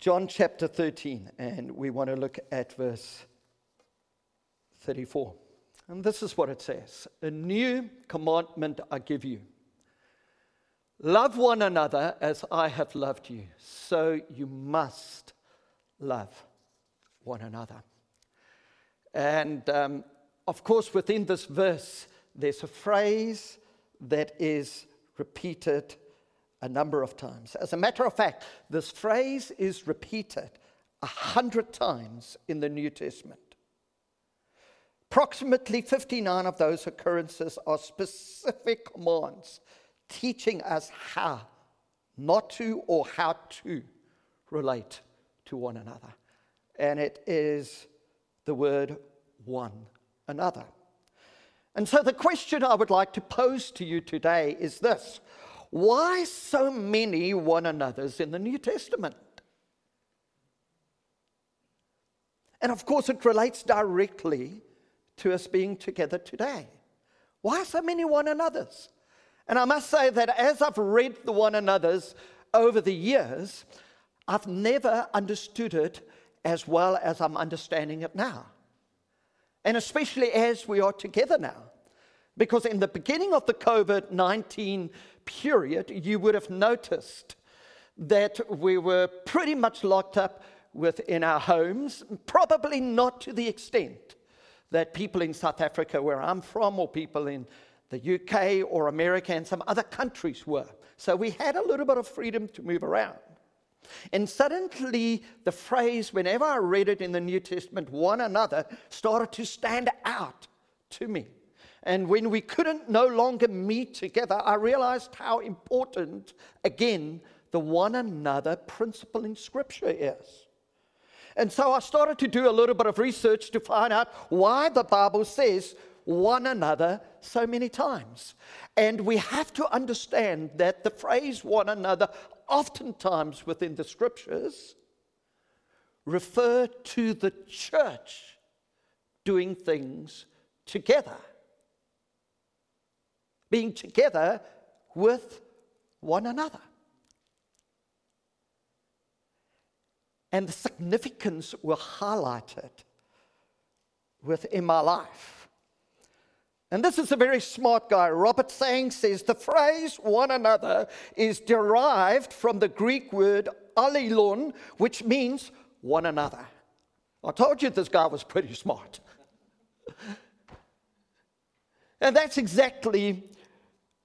John chapter 13, and we want to look at verse 34. And this is what it says A new commandment I give you love one another as I have loved you. So you must love one another. And um, of course, within this verse, there's a phrase that is repeated a number of times. As a matter of fact, this phrase is repeated a hundred times in the New Testament. Approximately 59 of those occurrences are specific commands teaching us how not to or how to relate to one another. And it is the word one another. And so the question I would like to pose to you today is this why so many one another's in the New Testament? And of course, it relates directly to us being together today. Why so many one another's? And I must say that as I've read the one another's over the years, I've never understood it as well as I'm understanding it now. And especially as we are together now. Because in the beginning of the COVID 19 period, you would have noticed that we were pretty much locked up within our homes, probably not to the extent that people in South Africa, where I'm from, or people in the UK or America and some other countries were. So we had a little bit of freedom to move around. And suddenly, the phrase, whenever I read it in the New Testament, one another, started to stand out to me. And when we couldn't no longer meet together, I realized how important, again, the one another principle in Scripture is. And so I started to do a little bit of research to find out why the Bible says one another so many times. And we have to understand that the phrase one another, oftentimes within the Scriptures, refer to the church doing things together being together with one another. And the significance were highlighted within my life. And this is a very smart guy. Robert Sang says the phrase one another is derived from the Greek word allelon, which means one another. I told you this guy was pretty smart. and that's exactly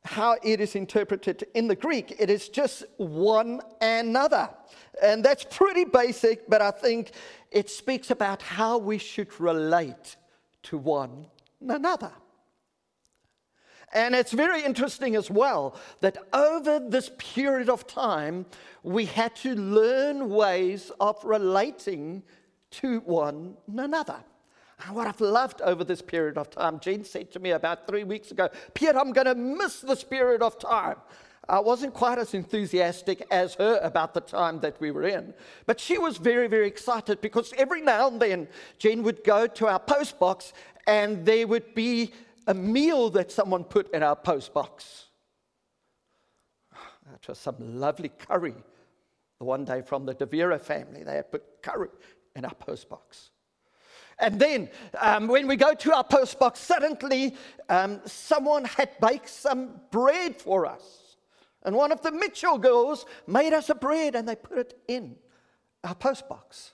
how it is interpreted in the Greek. It is just one another. And that's pretty basic, but I think it speaks about how we should relate to one another. And it's very interesting as well that over this period of time, we had to learn ways of relating to one another. What I've loved over this period of time, Jean said to me about three weeks ago, Pierre, I'm going to miss this period of time. I wasn't quite as enthusiastic as her about the time that we were in. But she was very, very excited because every now and then Jane would go to our post box and there would be a meal that someone put in our post box. That was some lovely curry. The one day from the De Vera family, they had put curry in our post box. And then um, when we go to our post box, suddenly um, someone had baked some bread for us. And one of the Mitchell girls made us a bread and they put it in our post box.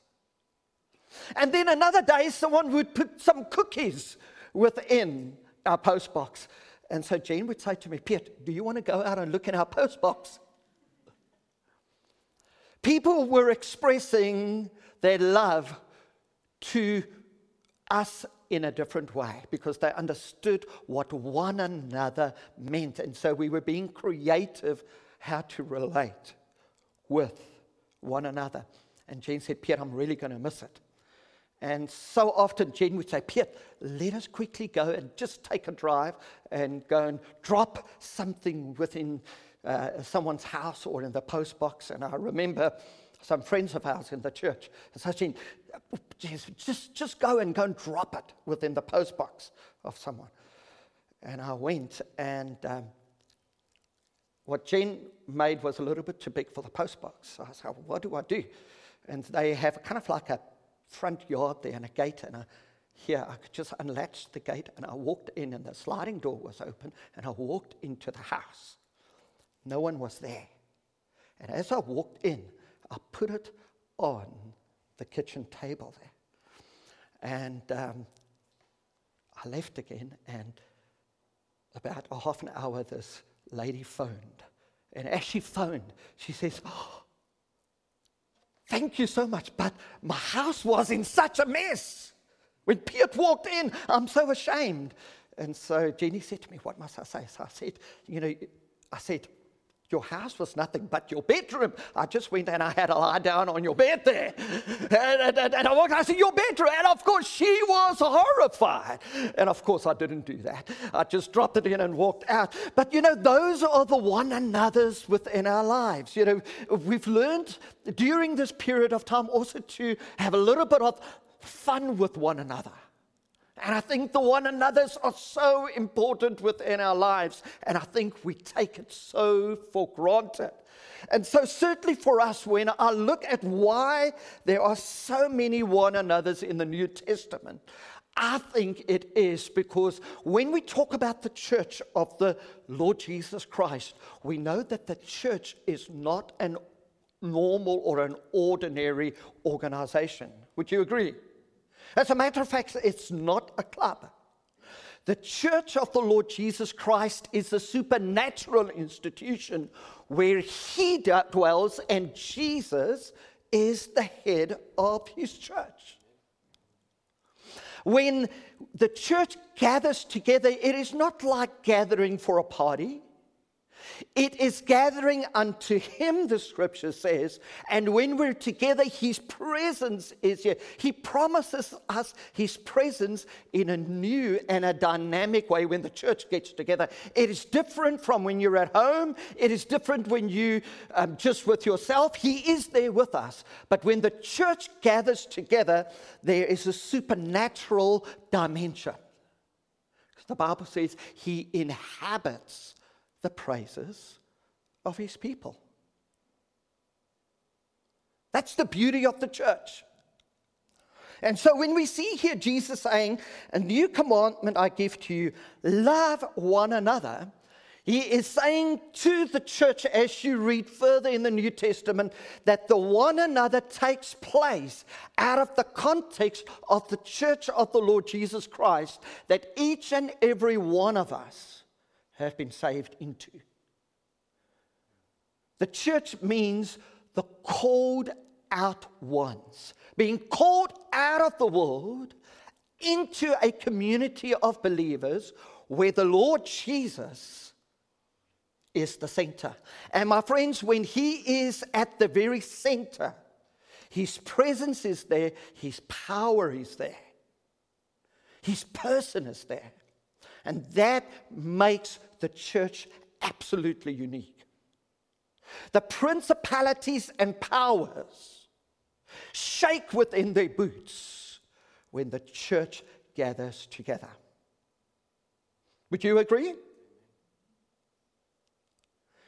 And then another day, someone would put some cookies within our post box. And so Jane would say to me, Piet, do you want to go out and look in our post box? People were expressing their love to us in a different way because they understood what one another meant. And so we were being creative how to relate with one another. And Jen said, Pierre, I'm really going to miss it. And so often Jen would say, Pierre, let us quickly go and just take a drive and go and drop something within uh, someone's house or in the post box. And I remember some friends of ours in the church. And so saying, just, just go and go and drop it within the post box of someone. And I went, and um, what Jen made was a little bit too big for the post box. So I said, what do I do? and they have kind of like a front yard there and a gate and a here I could just unlatch the gate and I walked in and the sliding door was open and I walked into the house. No one was there. And as I walked in, I put it on the kitchen table there. And um, I left again, and about a half an hour, this lady phoned. And as she phoned, she says, oh, Thank you so much, but my house was in such a mess. When Piet walked in, I'm so ashamed. And so Jenny said to me, What must I say? So I said, You know, I said, your house was nothing but your bedroom. I just went and I had to lie down on your bed there. And, and, and I walked, I said, Your bedroom. And of course, she was horrified. And of course, I didn't do that. I just dropped it in and walked out. But you know, those are the one another's within our lives. You know, we've learned during this period of time also to have a little bit of fun with one another. And I think the one another's are so important within our lives. And I think we take it so for granted. And so, certainly for us, when I look at why there are so many one another's in the New Testament, I think it is because when we talk about the church of the Lord Jesus Christ, we know that the church is not an normal or an ordinary organization. Would you agree? As a matter of fact, it's not a club. The church of the Lord Jesus Christ is a supernatural institution where he dwells and Jesus is the head of his church. When the church gathers together, it is not like gathering for a party. It is gathering unto him, the scripture says, and when we're together, his presence is here. He promises us his presence in a new and a dynamic way when the church gets together. It is different from when you're at home, it is different when you um, just with yourself. He is there with us. But when the church gathers together, there is a supernatural dimension. The Bible says he inhabits the praises of his people. That's the beauty of the church. And so when we see here Jesus saying, A new commandment I give to you, love one another, he is saying to the church, as you read further in the New Testament, that the one another takes place out of the context of the church of the Lord Jesus Christ, that each and every one of us have been saved into. The church means the called out ones, being called out of the world into a community of believers where the Lord Jesus is the center. And my friends, when He is at the very center, His presence is there, His power is there, His person is there. And that makes the church absolutely unique. The principalities and powers shake within their boots when the church gathers together. Would you agree?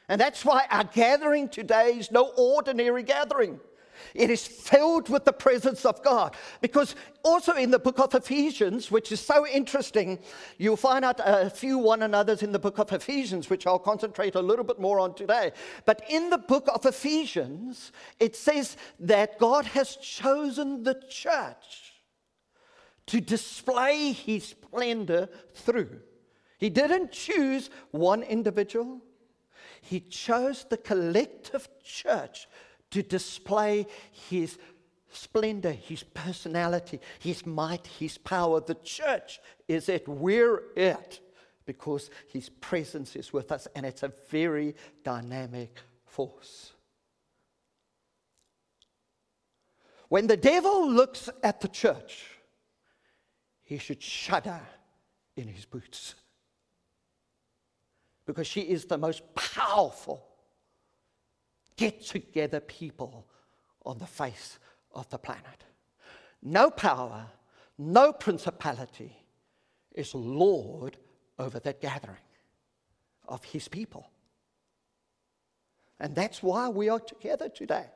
And that's why our gathering today is no ordinary gathering. It is filled with the presence of God. Because also in the book of Ephesians, which is so interesting, you'll find out a few one another's in the book of Ephesians, which I'll concentrate a little bit more on today. But in the book of Ephesians, it says that God has chosen the church to display his splendor through. He didn't choose one individual. He chose the collective church to display his splendor, his personality, his might, his power. The church is it. We're it because his presence is with us, and it's a very dynamic force. When the devil looks at the church, he should shudder in his boots because she is the most powerful get together people on the face of the planet. No power, no principality is Lord over that gathering of his people. And that's why we are together today.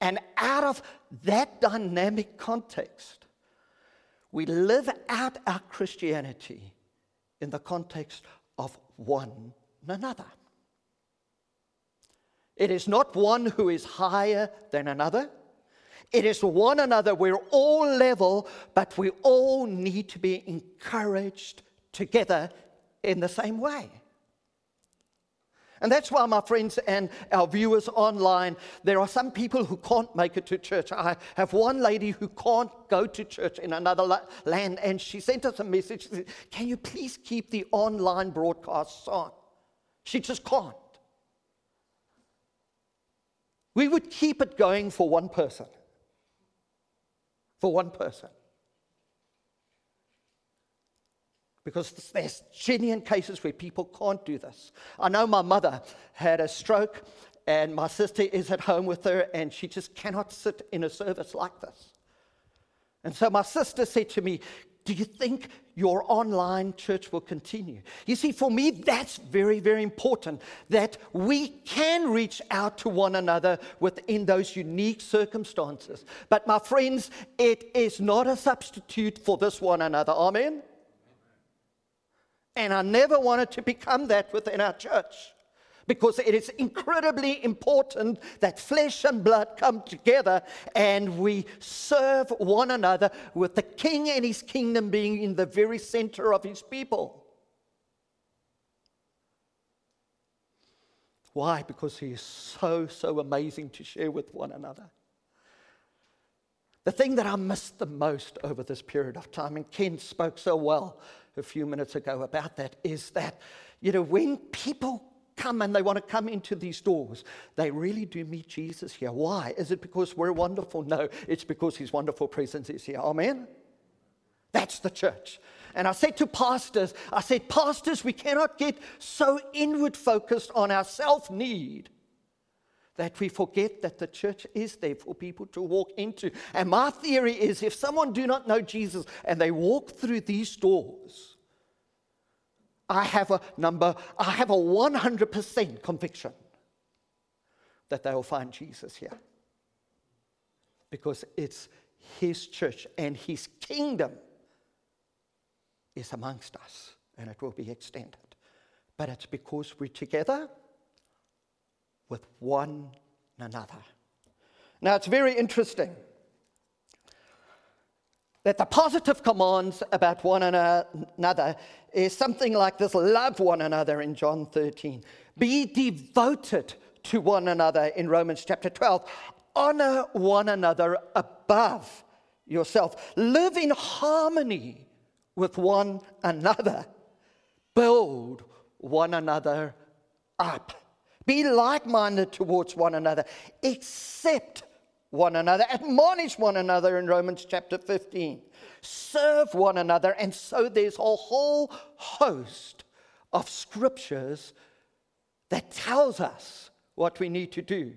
And out of that dynamic context, we live out our Christianity in the context of one another. It is not one who is higher than another. It is one another. We're all level, but we all need to be encouraged together in the same way. And that's why, my friends and our viewers online, there are some people who can't make it to church. I have one lady who can't go to church in another land, and she sent us a message. Can you please keep the online broadcasts on? She just can't. We would keep it going for one person. For one person. because there's genuine cases where people can't do this. I know my mother had a stroke, and my sister is at home with her, and she just cannot sit in a service like this. And so my sister said to me, Do you think your online church will continue? You see, for me, that's very, very important that we can reach out to one another within those unique circumstances. But my friends, it is not a substitute for this one another. Amen? And I never wanted to become that within our church because it is incredibly important that flesh and blood come together and we serve one another with the king and his kingdom being in the very center of his people. Why? Because he is so, so amazing to share with one another. The thing that I missed the most over this period of time, and Ken spoke so well a few minutes ago about that is that, you know, when people come and they want to come into these doors, they really do meet Jesus here. Why? Is it because we're wonderful? No, it's because his wonderful presence is here. Amen? That's the church. And I said to pastors, I said, Pastors, we cannot get so inward focused on our self need that we forget that the church is there for people to walk into. And my theory is if someone do not know Jesus and they walk through these doors, I have a number, I have a 100% conviction that they will find Jesus here. Because it's his church and his kingdom is amongst us and it will be extended. But it's because we're together with one another. Now, it's very interesting that the positive commands about one another is something like this love one another in John 13, be devoted to one another in Romans chapter 12, honor one another above yourself, live in harmony with one another, build one another up. Be like minded towards one another, accept one another, admonish one another in Romans chapter 15, serve one another. And so there's a whole host of scriptures that tells us what we need to do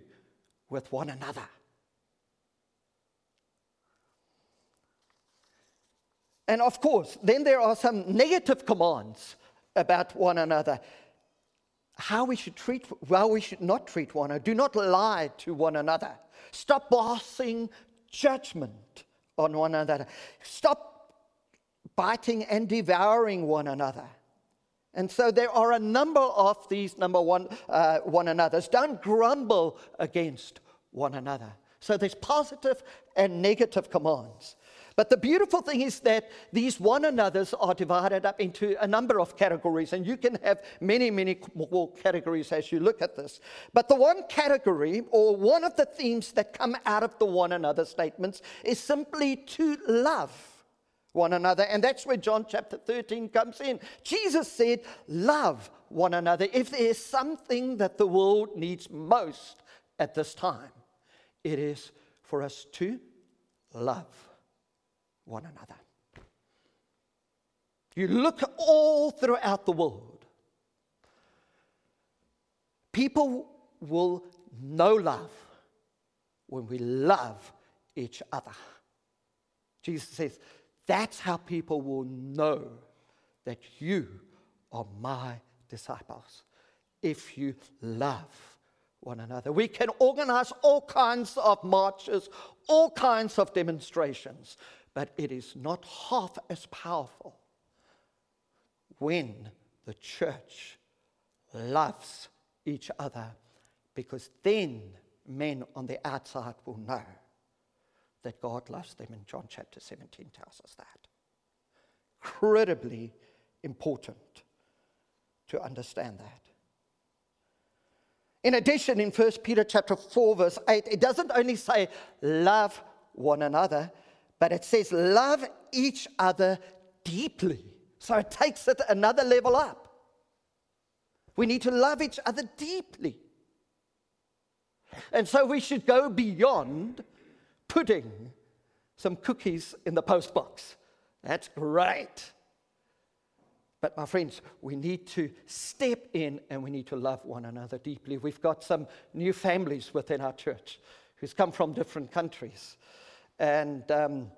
with one another. And of course, then there are some negative commands about one another how we should treat, well, we should not treat one another. Do not lie to one another. Stop passing judgment on one another. Stop biting and devouring one another. And so there are a number of these number one, uh, one another's. Don't grumble against one another. So there's positive and negative commands. But the beautiful thing is that these one another's are divided up into a number of categories, and you can have many, many more categories as you look at this. But the one category, or one of the themes that come out of the one another statements, is simply to love one another. And that's where John chapter 13 comes in. Jesus said, Love one another. If there is something that the world needs most at this time, it is for us to love one another. You look all throughout the world, people will know love when we love each other. Jesus says, that's how people will know that you are my disciples if you love one another. We can organize all kinds of marches, all kinds of demonstrations, but it is not half as powerful when the church loves each other, because then men on the outside will know that God loves them, and John chapter 17 tells us that. Incredibly important to understand that. In addition, in 1 Peter chapter 4, verse 8, it doesn't only say love one another, but it says love each other deeply. So it takes it another level up. We need to love each other deeply. And so we should go beyond putting some cookies in the postbox. That's great. But, my friends, we need to step in and we need to love one another deeply. We've got some new families within our church who's come from different countries. And um,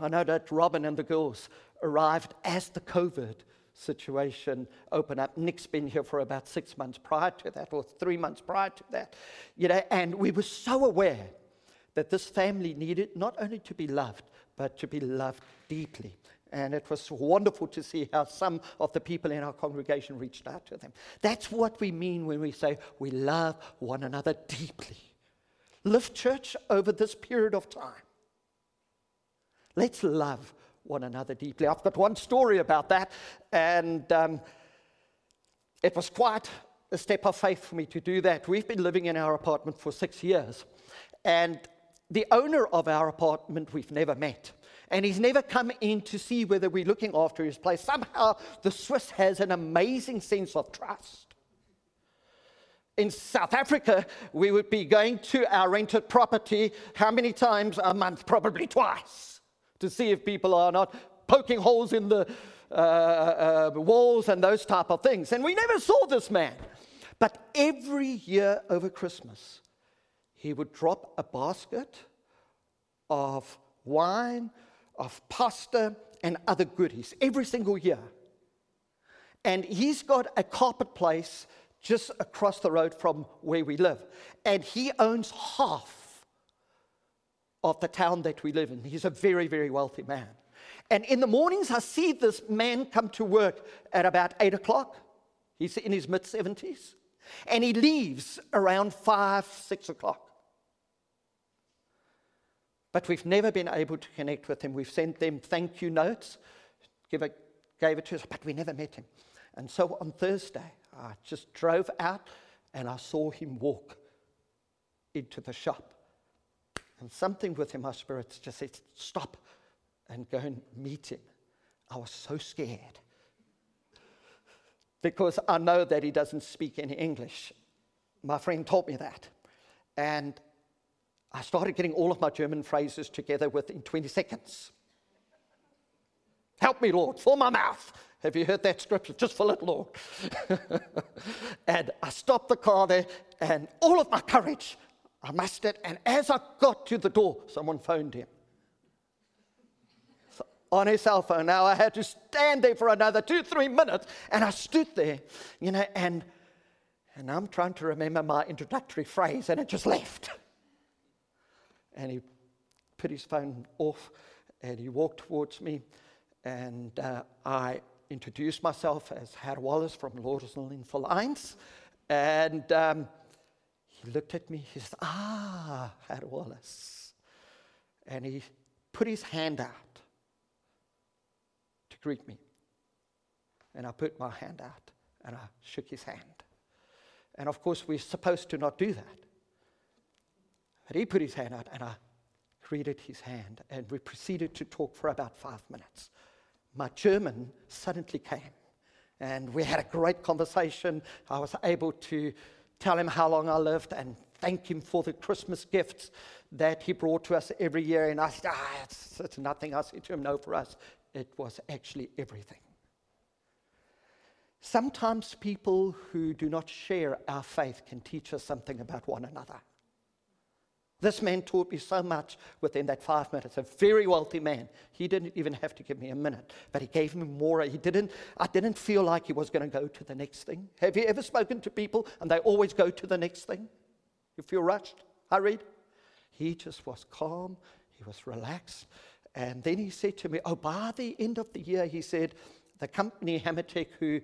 I know that Robin and the girls arrived as the COVID situation opened up. Nick's been here for about six months prior to that, or three months prior to that. You know, and we were so aware that this family needed not only to be loved, but to be loved deeply. And it was wonderful to see how some of the people in our congregation reached out to them. That's what we mean when we say we love one another deeply. Live church over this period of time. Let's love one another deeply. I've got one story about that, and um, it was quite a step of faith for me to do that. We've been living in our apartment for six years, and the owner of our apartment we've never met and he's never come in to see whether we're looking after his place. Somehow, the Swiss has an amazing sense of trust. In South Africa, we would be going to our rented property how many times a month? Probably twice, to see if people are not poking holes in the uh, uh, walls and those type of things. And we never saw this man. But every year over Christmas, he would drop a basket of wine of pasta and other goodies every single year. And he's got a carpet place just across the road from where we live. And he owns half of the town that we live in. He's a very, very wealthy man. And in the mornings, I see this man come to work at about eight o'clock. He's in his mid 70s. And he leaves around five, six o'clock. But we've never been able to connect with him. We've sent them thank you notes, give it, gave it to us, but we never met him. And so on Thursday, I just drove out and I saw him walk into the shop. And something within my spirit just said, Stop and go and meet him. I was so scared because I know that he doesn't speak any English. My friend taught me that. And I started getting all of my German phrases together within 20 seconds. Help me, Lord, fill my mouth. Have you heard that scripture? Just fill it, Lord. and I stopped the car there, and all of my courage, I mustered. And as I got to the door, someone phoned him so on his cell phone. Now I had to stand there for another two, three minutes, and I stood there, you know, and and I'm trying to remember my introductory phrase, and it just left and he put his phone off and he walked towards me. And uh, I introduced myself as Herr Wallace from Lords and for Lines. And um, looked at me, he said, Ah, Herr Wallace. And he put his hand out to greet me. And I put my hand out and I shook his hand. And of course, we're supposed to not do that. But he put his hand out and I greeted his hand and we proceeded to talk for about five minutes. My German suddenly came and we had a great conversation. I was able to tell him how long I lived and thank him for the Christmas gifts that he brought to us every year. And I said, ah, it's, it's nothing. I said to him, no, for us, it was actually everything. Sometimes people who do not share our faith can teach us something about one another. This man taught me so much within that five minutes. A very wealthy man. He didn't even have to give me a minute, but he gave me more. He didn't, I didn't feel like he was going to go to the next thing. Have you ever spoken to people and they always go to the next thing? You feel rushed, hurried? He just was calm, he was relaxed. And then he said to me, Oh, by the end of the year, he said, the company Hamatech, who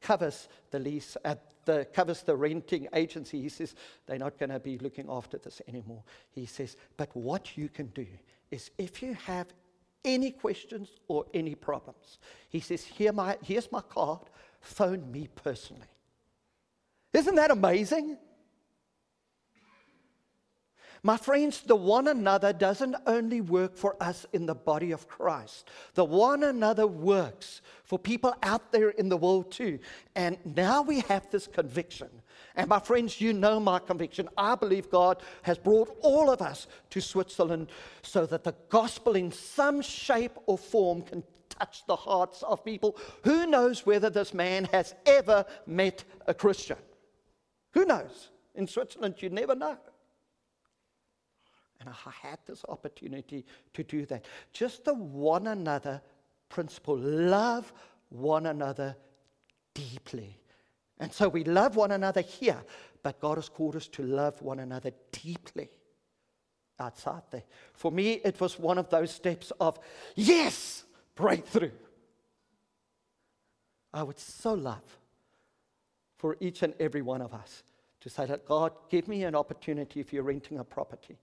covers the lease, uh, the, covers the renting agency, he says, they're not going to be looking after this anymore. He says, But what you can do is if you have any questions or any problems, he says, Here my, Here's my card, phone me personally. Isn't that amazing? My friends, the one another doesn't only work for us in the body of Christ, the one another works for people out there in the world too. And now we have this conviction. And my friends, you know my conviction. I believe God has brought all of us to Switzerland so that the gospel, in some shape or form, can touch the hearts of people. Who knows whether this man has ever met a Christian? Who knows? In Switzerland, you never know. And I had this opportunity to do that. Just the one another principle love one another deeply. And so we love one another here, but God has called us to love one another deeply outside there. For me, it was one of those steps of, yes, breakthrough. I would so love for each and every one of us to say that God, give me an opportunity if you're renting a property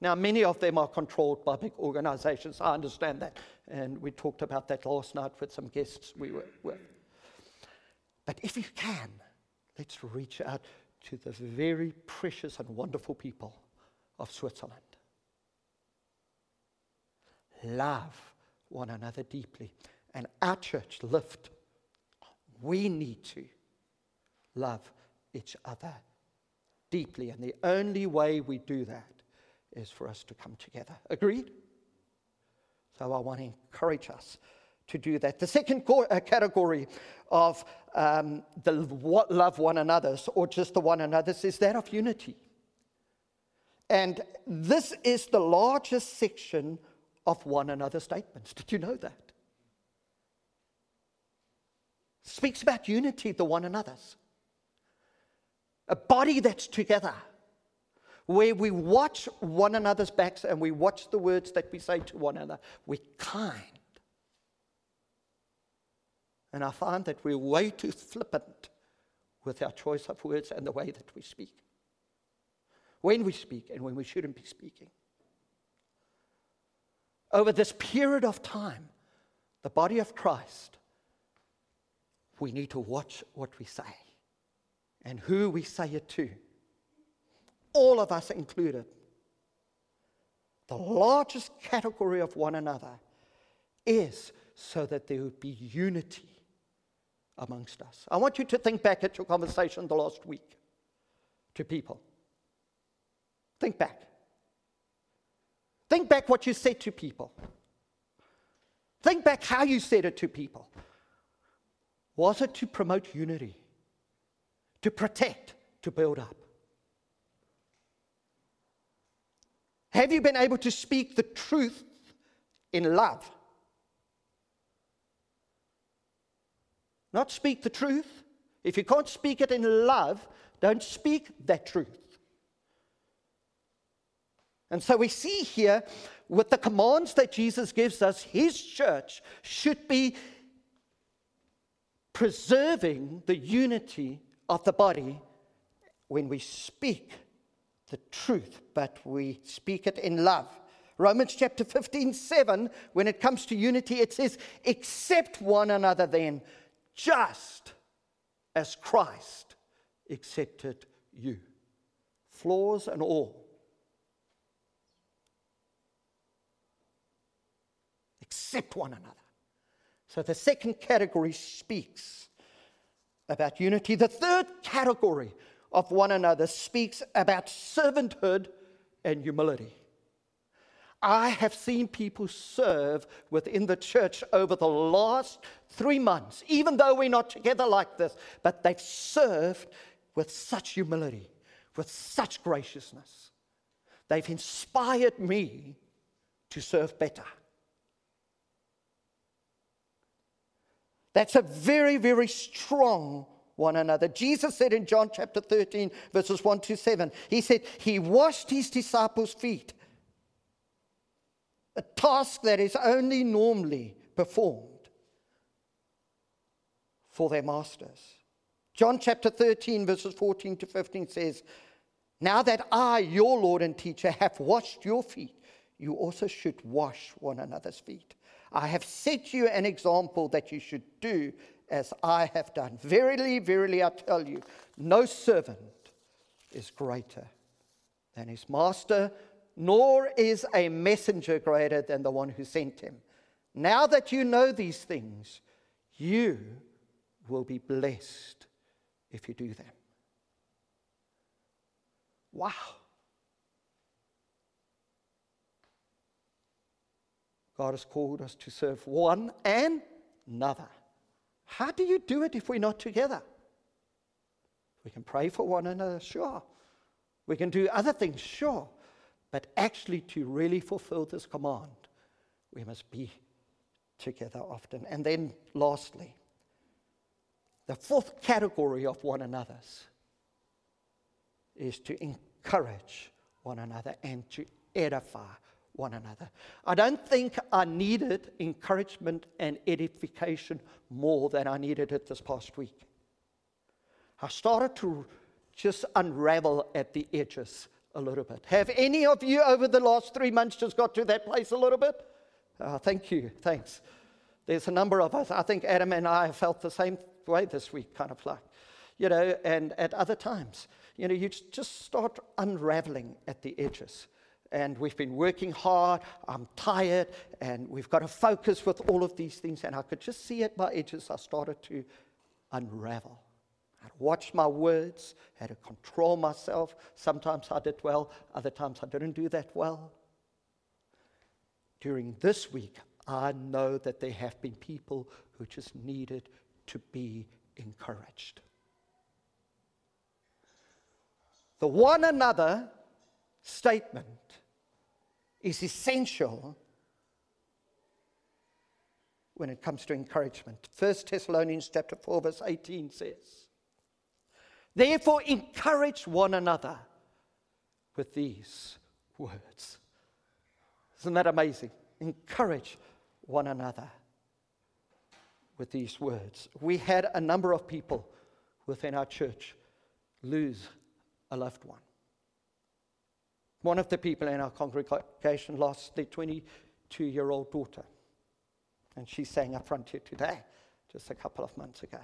now, many of them are controlled by big organizations. I understand that. And we talked about that last night with some guests we were with. But if you can, let's reach out to the very precious and wonderful people of Switzerland. Love one another deeply. And our church, Lift, we need to love each other deeply. And the only way we do that is for us to come together. Agreed? So I want to encourage us to do that. The second uh, category of um, the love one another's, or just the one another's, is that of unity. And this is the largest section of one another statements. Did you know that? Speaks about unity, the one another's. A body that's together where we watch one another's backs and we watch the words that we say to one another. We're kind. And I find that we're way too flippant with our choice of words and the way that we speak. When we speak and when we shouldn't be speaking. Over this period of time, the body of Christ, we need to watch what we say and who we say it to all of us included. The largest category of one another is so that there would be unity amongst us. I want you to think back at your conversation the last week to people. Think back. Think back what you said to people. Think back how you said it to people. Was it to promote unity, to protect, to build up? Have you been able to speak the truth in love? Not speak the truth. If you can't speak it in love, don't speak that truth. And so we see here with the commands that Jesus gives us, his church should be preserving the unity of the body when we speak the truth, but we speak it in love. Romans chapter 15, 7, when it comes to unity, it says, Accept one another then, just as Christ accepted you. Flaws and all. Accept one another. So the second category speaks about unity. The third category of one another speaks about servanthood and humility. I have seen people serve within the church over the last three months, even though we're not together like this, but they've served with such humility, with such graciousness. They've inspired me to serve better. That's a very, very strong one another. Jesus said in John chapter 13, verses 1 to 7, He said, He washed His disciples' feet, a task that is only normally performed for their masters. John chapter 13, verses 14 to 15 says, Now that I, your Lord and teacher, have washed your feet, you also should wash one another's feet. I have set you an example that you should do as I have done. Verily, verily, I tell you, no servant is greater than his master, nor is a messenger greater than the one who sent him. Now that you know these things, you will be blessed if you do them. Wow. God has called us to serve one and another. How do you do it if we're not together? We can pray for one another, sure. We can do other things, sure. But actually, to really fulfill this command, we must be together often. And then, lastly, the fourth category of one another's is to encourage one another and to edify one another. I don't think I needed encouragement and edification more than I needed it this past week. I started to just unravel at the edges a little bit. Have any of you over the last three months just got to that place a little bit? Uh, thank you. Thanks. There's a number of us. I think Adam and I have felt the same way this week, kind of like, you know, and at other times, you know, you just start unraveling at the edges and we've been working hard. I'm tired, and we've got to focus with all of these things. And I could just see at my edges, I started to unravel. I had to watch my words, I had to control myself. Sometimes I did well, other times I didn't do that well. During this week, I know that there have been people who just needed to be encouraged. The one another statement is essential when it comes to encouragement. 1 Thessalonians chapter 4 verse 18 says, Therefore encourage one another with these words. Isn't that amazing? Encourage one another with these words. We had a number of people within our church lose a loved one. One of the people in our congregation lost their 22 year old daughter. And she sang up front here today, just a couple of months ago.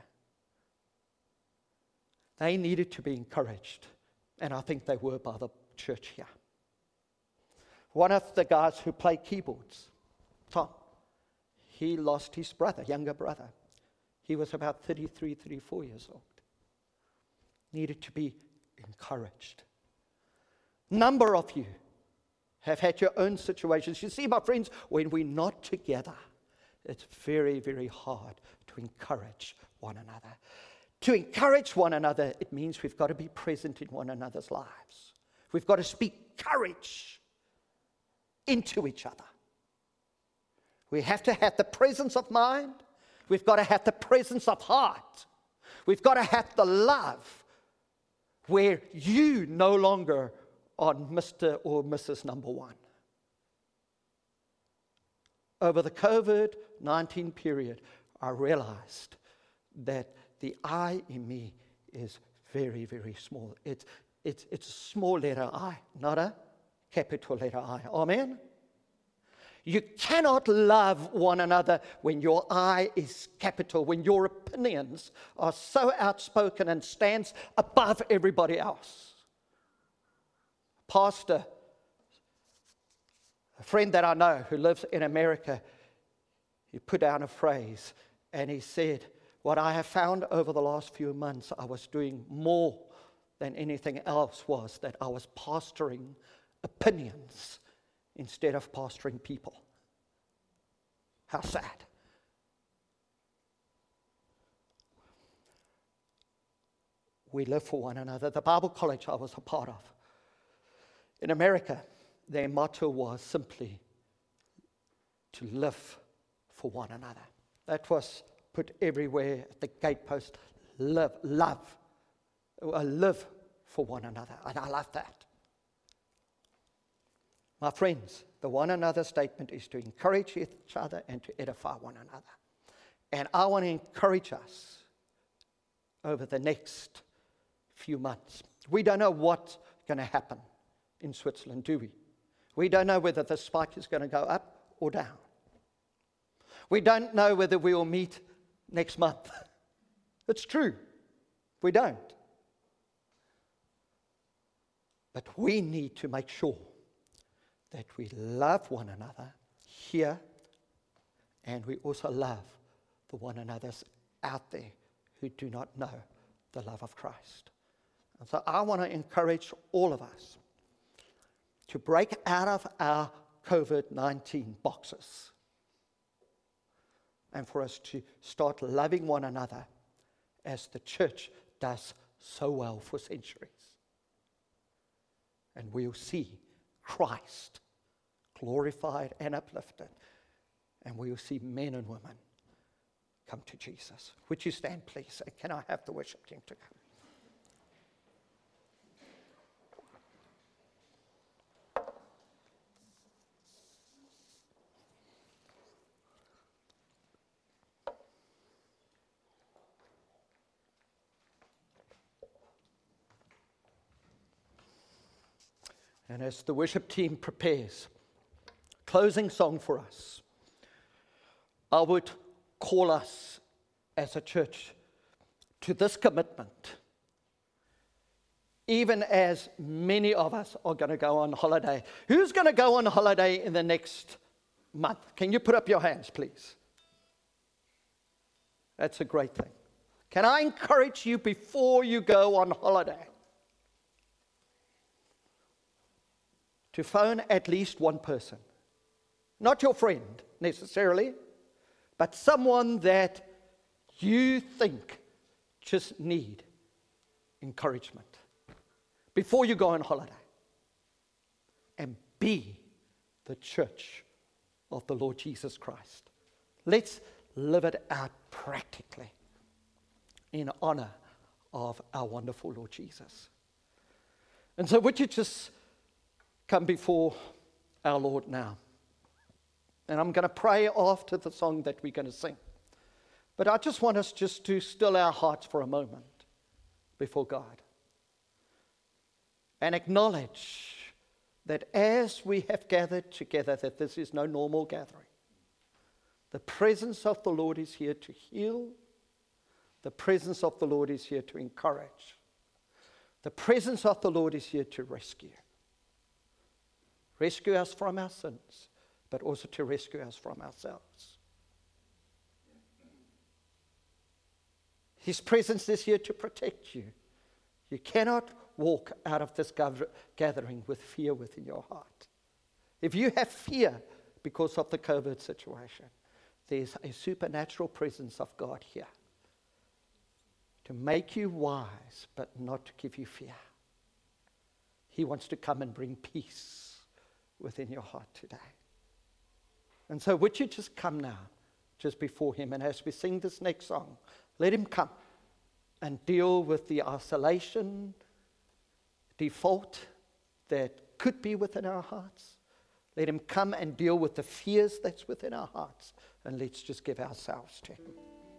They needed to be encouraged, and I think they were by the church here. One of the guys who played keyboards, Tom, he lost his brother, younger brother. He was about 33, 34 years old. Needed to be encouraged number of you have had your own situations. You see, my friends, when we're not together, it's very, very hard to encourage one another. To encourage one another, it means we've got to be present in one another's lives. We've got to speak courage into each other. We have to have the presence of mind. We've got to have the presence of heart. We've got to have the love where you no longer on Mr. or Mrs. Number One. Over the COVID 19 period, I realized that the I in me is very, very small. It's, it's, it's a small letter I, not a capital letter I. Amen? You cannot love one another when your I is capital, when your opinions are so outspoken and stands above everybody else pastor, a friend that I know who lives in America, he put down a phrase and he said, What I have found over the last few months, I was doing more than anything else was that I was pastoring opinions instead of pastoring people. How sad. We live for one another. The Bible college I was a part of in America, their motto was simply to live for one another. That was put everywhere at the gatepost live, love, uh, live for one another. And I love that. My friends, the one another statement is to encourage each other and to edify one another. And I want to encourage us over the next few months. We don't know what's going to happen in Switzerland, do we? We don't know whether the spike is going to go up or down. We don't know whether we will meet next month. It's true. We don't. But we need to make sure that we love one another here and we also love the one another's out there who do not know the love of Christ. And so I want to encourage all of us to break out of our COVID 19 boxes and for us to start loving one another as the church does so well for centuries. And we'll see Christ glorified and uplifted. And we'll see men and women come to Jesus. Would you stand, please? Can I have the worship team to come? And as the worship team prepares, closing song for us, I would call us as a church to this commitment. Even as many of us are going to go on holiday. Who's going to go on holiday in the next month? Can you put up your hands, please? That's a great thing. Can I encourage you before you go on holiday to phone at least one person. Not your friend necessarily, but someone that you think just need encouragement before you go on holiday. And be the church of the Lord Jesus Christ. Let's live it out practically in honor of our wonderful Lord Jesus. And so, would you just come before our Lord now. And I'm going to pray after the song that we're going to sing. But I just want us just to still our hearts for a moment before God and acknowledge that as we have gathered together that this is no normal gathering. The presence of the Lord is here to heal. The presence of the Lord is here to encourage. The presence of the Lord is here to rescue rescue us from our sins, but also to rescue us from ourselves. His presence is here to protect you. You cannot walk out of this gathering with fear within your heart. If you have fear because of the COVID situation, there's a supernatural presence of God here to make you wise, but not to give you fear. He wants to come and bring peace within your heart today. And so, would you just come now, just before Him? And as we sing this next song, let Him come and deal with the isolation, default that could be within our hearts. Let Him come and deal with the fears that's within our hearts. And let's just give ourselves to Him.